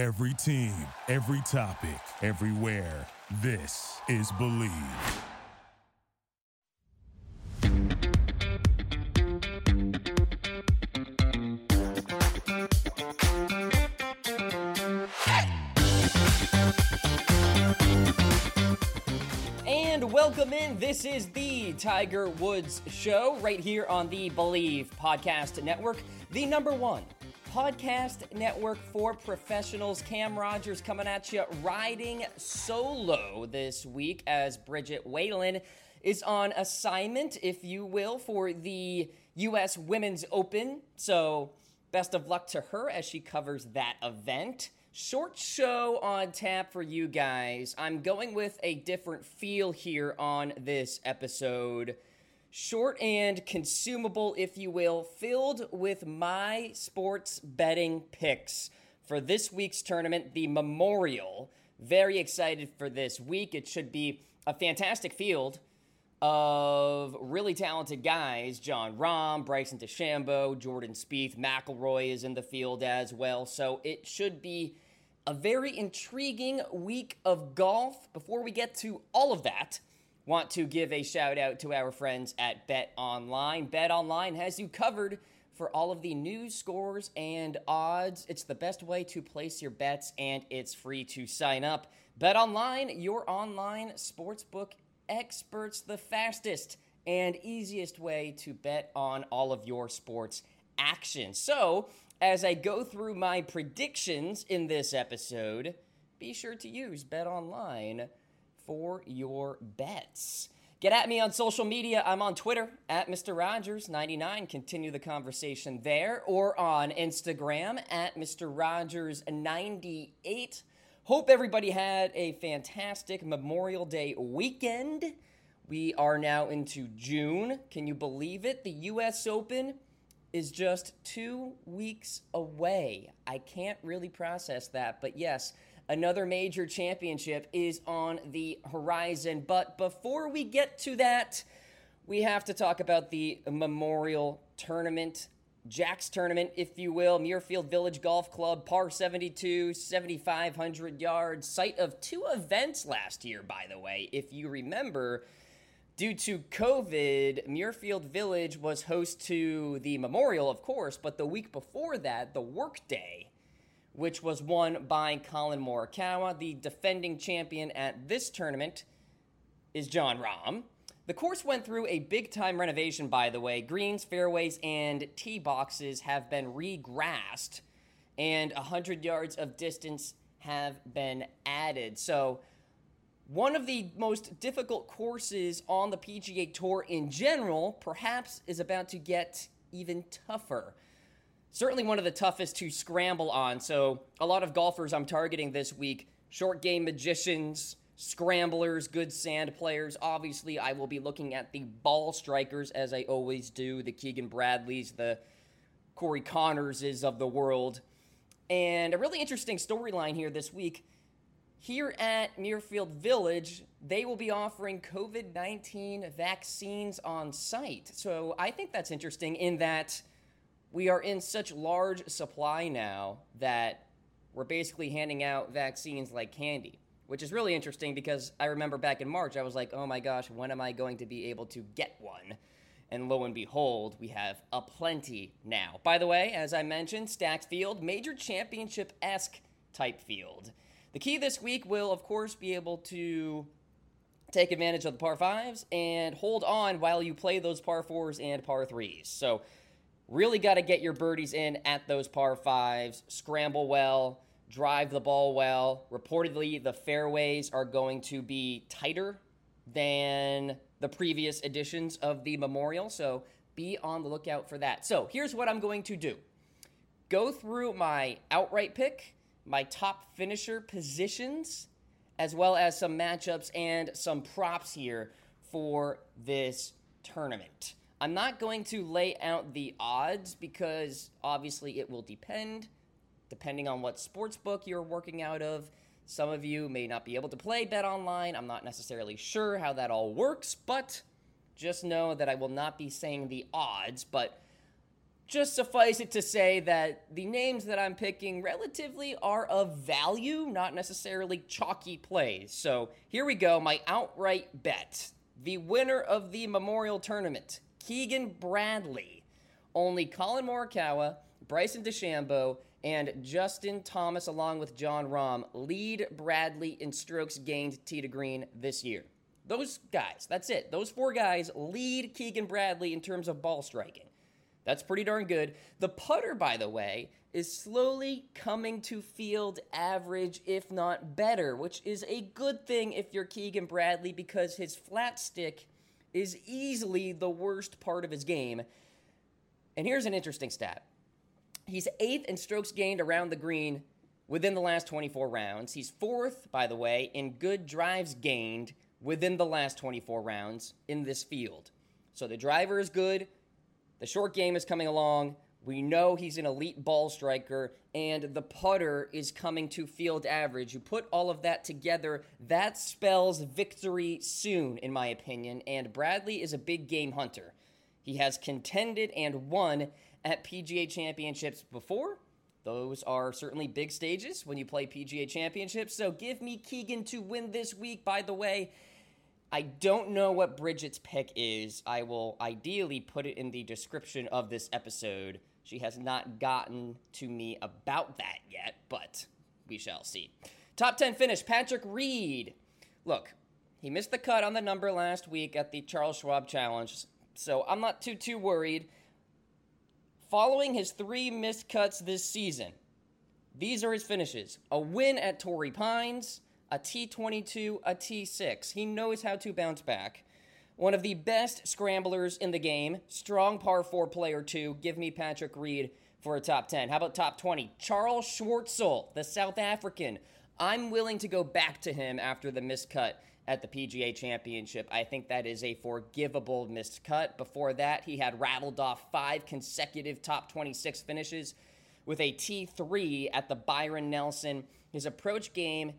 Every team, every topic, everywhere. This is Bleav. And welcome in. This is the Tiger Woods Show right here on the Bleav Podcast Network, the number one podcast network for professionals. Cam Rogers coming at you riding solo this week as Bridget Whalen is on assignment, if you will, for the U.S. Women's Open. So, best of luck to her as she covers that event. Short show on tap for you guys. I'm going with a different feel here on this episode. Short and consumable, if you will, filled with my sports betting picks for this week's tournament, the Memorial. Very excited for this week. It should be a fantastic field of really talented guys. Jon Rahm, Bryson DeChambeau, Jordan Spieth, McIlroy is in the field as well. So it should be a very intriguing week of golf. Before we get to all of that, want to give a shout out to our friends at Bet Online. Bet Online has you covered for all of the news, scores, and odds. It's the best way to place your bets, and it's free to sign up. Bet Online, your online sportsbook experts, the fastest and easiest way to bet on all of your sports action. So, as I go through my predictions in this episode, be sure to use Bet Online for your bets. Get at me on social media. I'm on Twitter at Mr. Rogers99. Continue the conversation there or on Instagram at Mr. Rogers98. Hope everybody had a fantastic Memorial Day weekend. We are now into June. Can you believe it? The US Open is just two weeks away. I can't really process that, but yes, another major championship is on the horizon. But before we get to that, we have to talk about the Memorial Tournament, Jack's Tournament, if you will, Muirfield Village Golf Club, par 72, 7,500 yards, site of two events last year, by the way. If you remember, due to COVID, Muirfield Village was host to the Memorial, of course, but the week before that, the Workday which was won by Collin Morikawa. The defending champion at this tournament is Jon Rahm. The course went through a big time renovation, by the way. Greens, fairways, and tee boxes have been regrassed, and 100 yards of distance have been added. So, one of the most difficult courses on the PGA Tour in general, perhaps, is about to get even tougher certainly one of the toughest to scramble on. So, a lot of golfers I'm targeting this week short game magicians, scramblers, good sand players. Obviously, I will be looking at the ball strikers as I always do the Keegan Bradleys, the Corey Connerses of the world. And a really interesting storyline here this week. Here at Muirfield Village, they will be offering COVID 19 vaccines on site. So I think that's interesting in that we are in such large supply now that we're basically handing out vaccines like candy, which is really interesting because I remember back in March, I was like, oh my gosh, when am I going to be able to get one? And lo and behold, we have a plenty now. By the way, as I mentioned, Stacked Field, major championship esque type field. The key this week will, of course, be able to take advantage of the par fives and hold on while you play those par fours and par threes. So, Really got to get your birdies in at those par fives, scramble well, drive the ball well. Reportedly, the fairways are going to be tighter than the previous editions of the Memorial, so be on the lookout for that. So, here's what I'm going to do go through my outright pick, my top finisher positions, as well as some matchups and some props here for this tournament. I'm not going to lay out the odds because obviously it will depend, depending on what sports book you're working out of. Some of you may not be able to play Bet Online. I'm not necessarily sure how that all works, but just know that I will not be saying the odds. But just suffice it to say that the names that I'm picking relatively are of value, not necessarily chalky plays. So here we go my outright bet. The winner of the Memorial Tournament, Keegan Bradley. Only Collin Morikawa, Bryson DeChambeau, and Justin Thomas, along with Jon Rahm, lead Bradley in strokes gained tee to green this year. Those guys, that's it. Those four guys lead Keegan Bradley in terms of ball striking. That's pretty darn good. The putter, by the way, is slowly coming to field average, if not better, which is a good thing if you're Keegan Bradley because his flat stick is easily the worst part of his game. And here's an interesting stat he's eighth in strokes gained around the green within the last 24 rounds. He's fourth, by the way, in good drives gained within the last 24 rounds in this field. So the driver is good, the short game is coming along. We know he's an elite ball striker, and the putter is coming to field average. You put all of that together, that spells victory soon, in my opinion. And Bradley is a big game hunter. He has contended and won at PGA championships before. Those are certainly big stages when you play PGA championships. So give me Keegan to win this week, by the way. I don't know what Bridget's pick is. I will ideally put it in the description of this episode. She has not gotten to me about that yet, but we shall see. Top 10 finish Patrick Reed. Look, he missed the cut on the number last week at the Charles Schwab Challenge, so I'm not too too worried. Following his three missed cuts this season, these are his finishes: a win at Torrey Pines, a T22, a T6. He knows how to bounce back. One of the best scramblers in the game, strong par 4 player 2. Give me Patrick Reed for a top 10. How about top 20? Charl Schwartzel, the South African. I'm willing to go back to him after the miscut at the PGA Championship. I think that is a forgivable miscut. Before that, he had rattled off five consecutive top 26 finishes with a T3 at the Byron Nelson. His approach game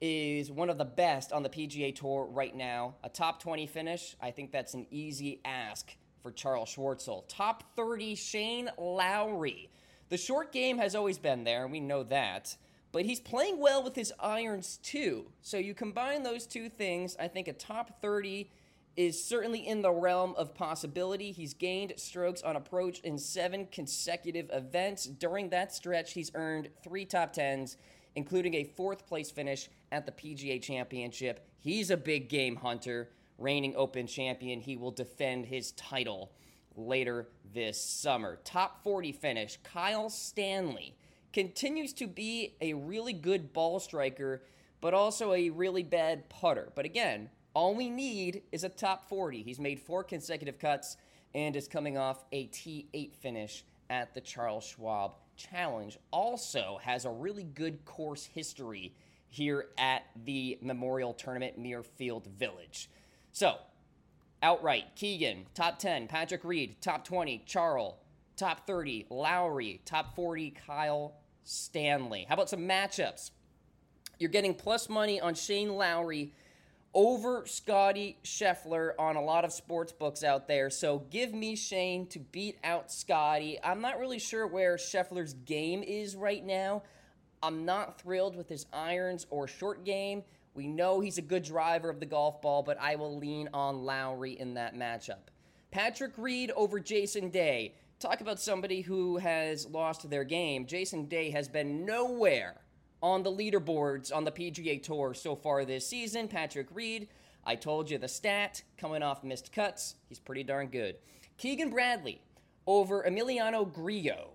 is one of the best on the PGA Tour right now. A top 20 finish, I think that's an easy ask for Charl Schwartzel. Top 30, Shane Lowry. The short game has always been there, we know that. But he's playing well with his irons too. So you combine those two things, I think a top 30 is certainly in the realm of possibility. He's gained strokes on approach in seven consecutive events. During that stretch, he's earned three top 10s including a fourth place finish at the PGA Championship. He's a big game hunter, reigning Open champion. He will defend his title later this summer. Top 40 finish, Kyle Stanley continues to be a really good ball striker, but also a really bad putter. But again, all we need is a top 40. He's made four consecutive cuts and is coming off a T8 finish at the Charles Schwab Challenge also has a really good course history here at the Memorial Tournament Muirfield Village. So, outright, Keegan, top 10, Patrick Reed, top 20, Charles, top 30, Lowry, top 40, Kyle Stanley. How about some matchups? You're getting plus money on Shane Lowry over Scotty Scheffler on a lot of sports books out there. So give me Shane to beat out Scotty. I'm not really sure where Scheffler's game is right now. I'm not thrilled with his irons or short game. We know he's a good driver of the golf ball, but I will lean on Lowry in that matchup. Patrick Reed over Jason Day. Talk about somebody who has lost their game. Jason Day has been nowhere on the leaderboards on the PGA Tour so far this season. Patrick Reed, I told you the stat, coming off missed cuts. He's pretty darn good. Keegan Bradley over Emiliano Grillo.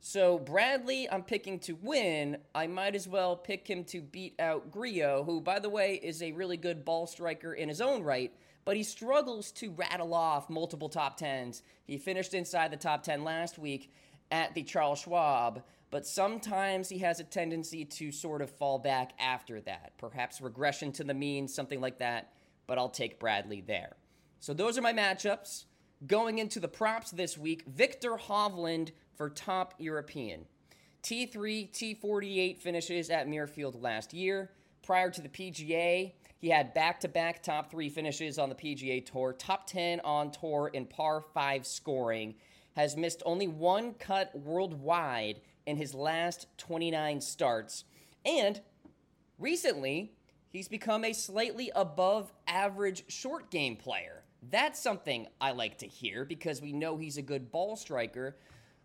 So Bradley, I'm picking to win. I might as well pick him to beat out Grillo, who, by the way, is a really good ball striker in his own right, but he struggles to rattle off multiple top tens. He finished inside the top 10 last week at the Charles Schwab but sometimes he has a tendency to sort of fall back after that. Perhaps regression to the mean, something like that, but I'll take Bradley there. So those are my matchups. Going into the props this week, Viktor Hovland for top European. T3, T48 finishes at Muirfield last year. Prior to the PGA, he had back to back top three finishes on the PGA Tour, top 10 on tour in par 5 scoring has missed only one cut worldwide in his last 29 starts. And recently, he's become a slightly above average short game player. That's something I like to hear because we know he's a good ball striker.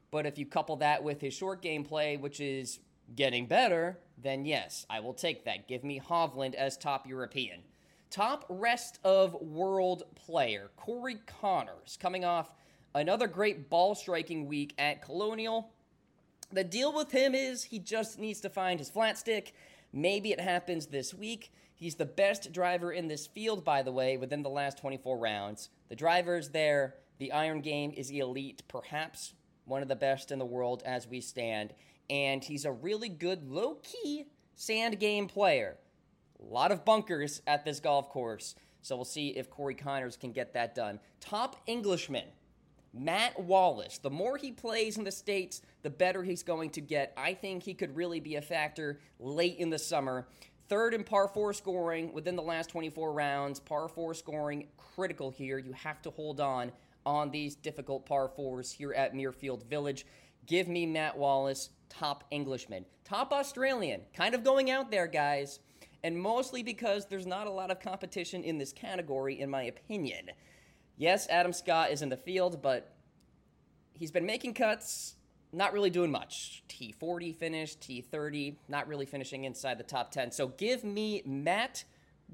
But if you couple that with his short game play, which is getting better, then yes, I will take that. Give me Hovland as top European. Top rest of world player, Corey Conners, coming off another great ball striking week at Colonial. The deal with him is he just needs to find his flat stick. Maybe it happens this week. He's the best driver in this field, by the way, within the last 24 rounds. The driver's there. The iron game is elite, perhaps one of the best in the world as we stand. And he's a really good low key sand game player. A lot of bunkers at this golf course. So we'll see if Corey Conners can get that done. Top Englishman, Matt Wallace. The more he plays in the States, the better he's going to get. I think he could really be a factor late in the summer. Third in par four scoring within the last 24 rounds. Par four scoring critical here. You have to hold on on these difficult par fours here at Muirfield Village. Give me Matt Wallace, top Englishman. Top Australian, kind of going out there, guys and mostly because there's not a lot of competition in this category, in my opinion. Yes, Adam Scott is in the field, but he's been making cuts, not really doing much. T40 finish, T30, not really finishing inside the top 10. So give me Matt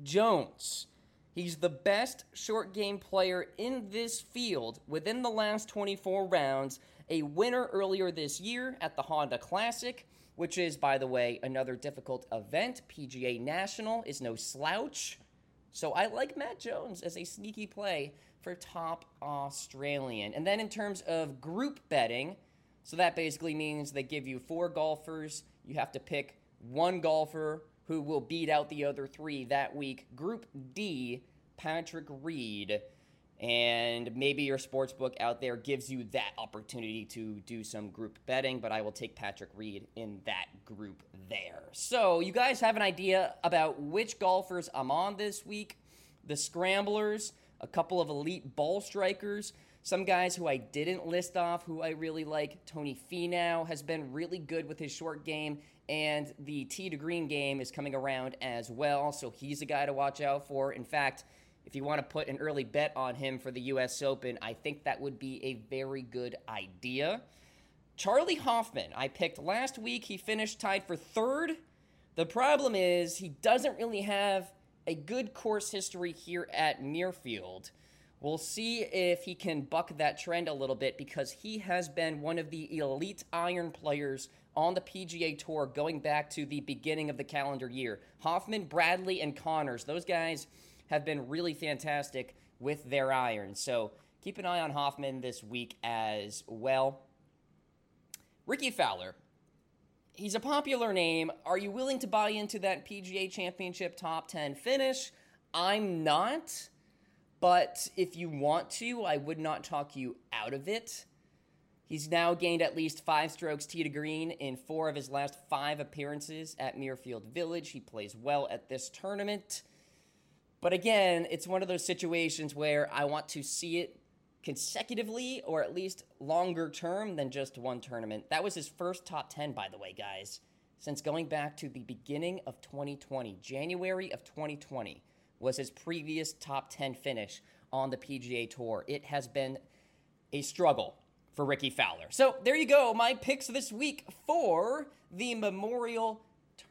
Jones. He's the best short game player in this field within the last 24 rounds, a winner earlier this year at the Honda Classic which is, by the way, another difficult event. PGA National is no slouch. So I like Matt Jones as a sneaky play for top Australian. And then in terms of group betting, so that basically means they give you four golfers. You have to pick one golfer who will beat out the other three that week. Group D, Patrick Reed and maybe your sports book out there gives you that opportunity to do some group betting, but I will take Patrick Reed in that group there. So, you guys have an idea about which golfers I'm on this week the scramblers, a couple of elite ball strikers, some guys who I didn't list off who I really like. Tony Finau has been really good with his short game, and the tee to green game is coming around as well, so he's a guy to watch out for. In fact, if you want to put an early bet on him for the US Open, I think that would be a very good idea. Charley Hoffman, I picked last week. He finished tied for third. The problem is he doesn't really have a good course history here at Muirfield. We'll see if he can buck that trend a little bit because he has been one of the elite iron players on the PGA Tour going back to the beginning of the calendar year. Hoffman, Bradley, and Conners, those guys have been really fantastic with their irons. So keep an eye on Hoffman this week as well. Rickie Fowler. He's a popular name. Are you willing to buy into that PGA Championship top 10 finish? I'm not. But if you want to, I would not talk you out of it. He's now gained at least five strokes tee to green in four of his last five appearances at Muirfield Village. He plays well at this tournament. But again, it's one of those situations where I want to see it consecutively or at least longer term than just one tournament. That was his first top 10, by the way, guys, since going back to the beginning of 2020. January of 2020 was his previous top 10 finish on the PGA Tour. It has been a struggle for Rickie Fowler. So there you go, my picks this week for the Memorial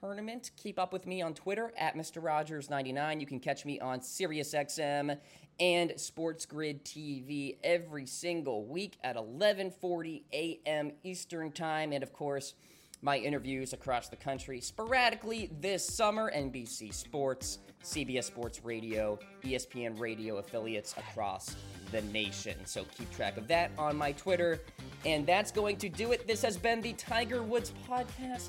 tournament. Keep up with me on Twitter at Mr. Rogers99. You can catch me on SiriusXM and Sports Grid TV every single week at 11:40 a.m. Eastern Time, and of course, my interviews across the country sporadically this summer. NBC Sports, CBS Sports Radio, ESPN Radio affiliates across the nation. So keep track of that on my Twitter. And that's going to do it. This has been the Tiger Woods Podcast